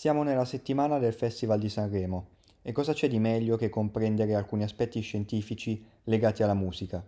Siamo nella settimana del Festival di Sanremo e cosa c'è di meglio che comprendere alcuni aspetti scientifici legati alla musica?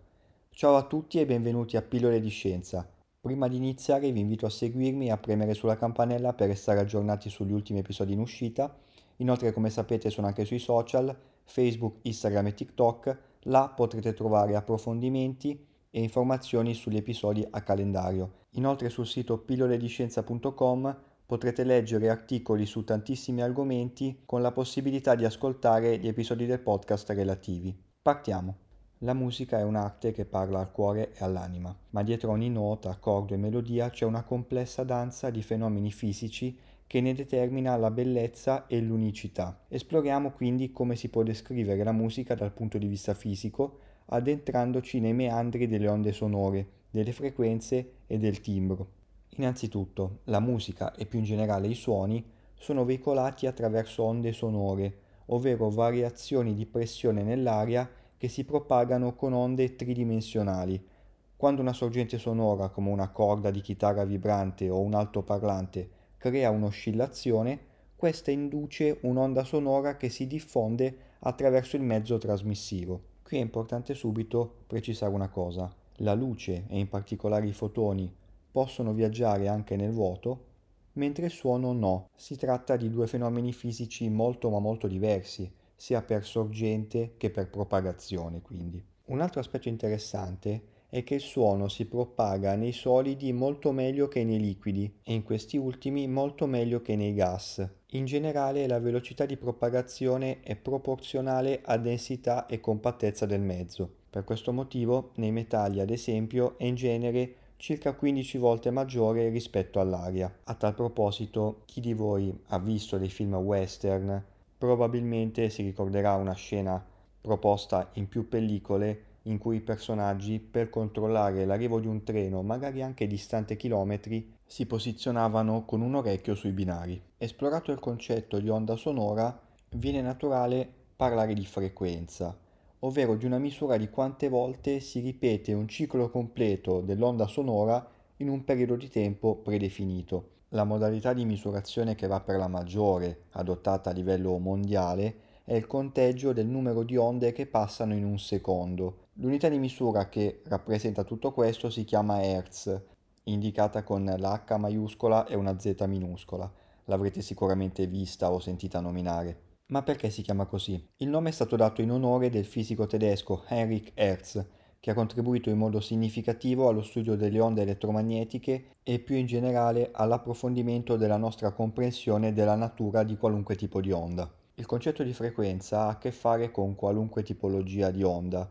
Ciao a tutti e benvenuti a Pillole di Scienza. Prima di iniziare vi invito a seguirmi e a premere sulla campanella per restare aggiornati sugli ultimi episodi in uscita. Inoltre come sapete sono anche sui social, Facebook, Instagram e TikTok. Là potrete trovare approfondimenti e informazioni sugli episodi a calendario. Inoltre sul sito pillolediscienza.com potrete leggere articoli su tantissimi argomenti con la possibilità di ascoltare gli episodi del podcast relativi. Partiamo. La musica è un'arte che parla al cuore e all'anima, ma dietro ogni nota, accordo e melodia c'è una complessa danza di fenomeni fisici che ne determina la bellezza e l'unicità. Esploriamo quindi come si può descrivere la musica dal punto di vista fisico, addentrandoci nei meandri delle onde sonore, delle frequenze e del timbro. Innanzitutto, la musica e più in generale i suoni sono veicolati attraverso onde sonore, ovvero variazioni di pressione nell'aria che si propagano con onde tridimensionali. Quando una sorgente sonora, come una corda di chitarra vibrante o un altoparlante, crea un'oscillazione, questa induce un'onda sonora che si diffonde attraverso il mezzo trasmissivo. Qui è importante subito precisare una cosa. La luce, e in particolare i fotoni, possono viaggiare anche nel vuoto, mentre il suono no. Si tratta di due fenomeni fisici molto ma molto diversi, sia per sorgente che per propagazione quindi. Un altro aspetto interessante è che il suono si propaga nei solidi molto meglio che nei liquidi e in questi ultimi molto meglio che nei gas. In generale la velocità di propagazione è proporzionale a densità e compattezza del mezzo. Per questo motivo nei metalli ad esempio è in genere circa 15 volte maggiore rispetto all'aria. A tal proposito, chi di voi ha visto dei film western probabilmente si ricorderà una scena proposta in più pellicole in cui i personaggi, per controllare l'arrivo di un treno, magari anche distante chilometri, si posizionavano con un orecchio sui binari. Esplorato il concetto di onda sonora, viene naturale parlare di frequenza, ovvero di una misura di quante volte si ripete un ciclo completo dell'onda sonora in un periodo di tempo predefinito. La modalità di misurazione che va per la maggiore, adottata a livello mondiale, è il conteggio del numero di onde che passano in un secondo. L'unità di misura che rappresenta tutto questo si chiama Hertz, indicata con la H maiuscola e una Z minuscola. L'avrete sicuramente vista o sentita nominare. Ma perché si chiama così? Il nome è stato dato in onore del fisico tedesco Heinrich Hertz, che ha contribuito in modo significativo allo studio delle onde elettromagnetiche e più in generale all'approfondimento della nostra comprensione della natura di qualunque tipo di onda. Il concetto di frequenza ha a che fare con qualunque tipologia di onda,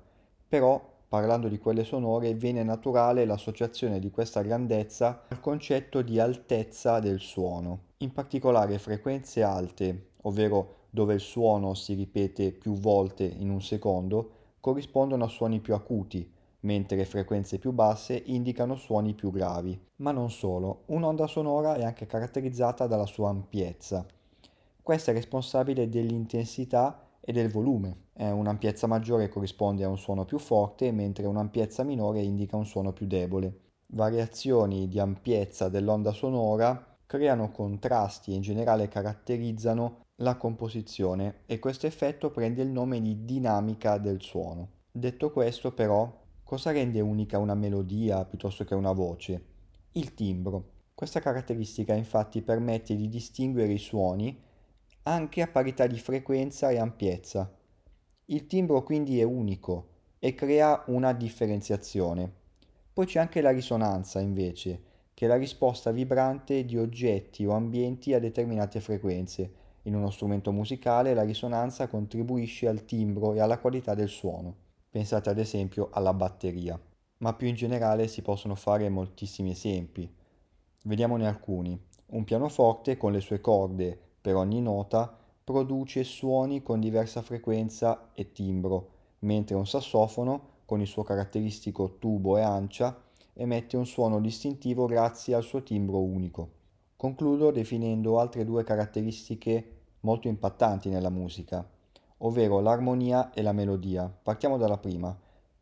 però parlando di quelle sonore viene naturale l'associazione di questa grandezza al concetto di altezza del suono. In particolare frequenze alte, ovvero dove il suono si ripete più volte in un secondo, corrispondono a suoni più acuti, mentre frequenze più basse indicano suoni più gravi. Ma non solo, un'onda sonora è anche caratterizzata dalla sua ampiezza. Questa è responsabile dell'intensità e del volume. Eh, un'ampiezza maggiore corrisponde a un suono più forte, mentre un'ampiezza minore indica un suono più debole. Variazioni di ampiezza dell'onda sonora creano contrasti e in generale caratterizzano la composizione e questo effetto prende il nome di dinamica del suono. Detto questo però, cosa rende unica una melodia piuttosto che una voce? Il timbro. Questa caratteristica infatti permette di distinguere i suoni anche a parità di frequenza e ampiezza. Il timbro quindi è unico e crea una differenziazione. Poi c'è anche la risonanza invece, che è la risposta vibrante di oggetti o ambienti a determinate frequenze in uno strumento musicale la risonanza contribuisce al timbro e alla qualità del suono. Pensate ad esempio alla batteria. Ma più in generale si possono fare moltissimi esempi. Vediamone alcuni. Un pianoforte con le sue corde per ogni nota, produce suoni con diversa frequenza e timbro, mentre un sassofono, con il suo caratteristico tubo e ancia, emette un suono distintivo grazie al suo timbro unico. Concludo definendo altre due caratteristiche molto impattanti nella musica, ovvero l'armonia e la melodia. Partiamo dalla prima.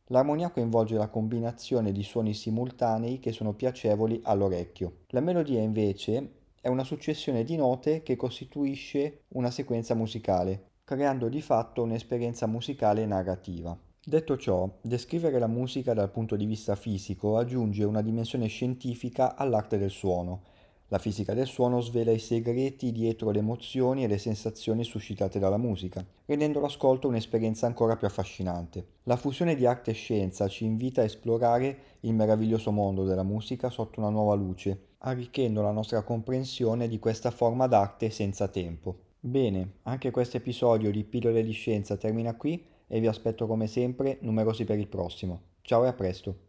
L'armonia coinvolge la combinazione di suoni simultanei che sono piacevoli all'orecchio. La melodia invece è una successione di note che costituisce una sequenza musicale, creando di fatto un'esperienza musicale narrativa. Detto ciò, descrivere la musica dal punto di vista fisico aggiunge una dimensione scientifica all'arte del suono la fisica del suono svela i segreti dietro le emozioni e le sensazioni suscitate dalla musica, rendendo l'ascolto un'esperienza ancora più affascinante. La fusione di arte e scienza ci invita a esplorare il meraviglioso mondo della musica sotto una nuova luce, arricchendo la nostra comprensione di questa forma d'arte senza tempo. Bene, anche questo episodio di Pillole di Scienza termina qui e vi aspetto come sempre numerosi per il prossimo. Ciao e a presto!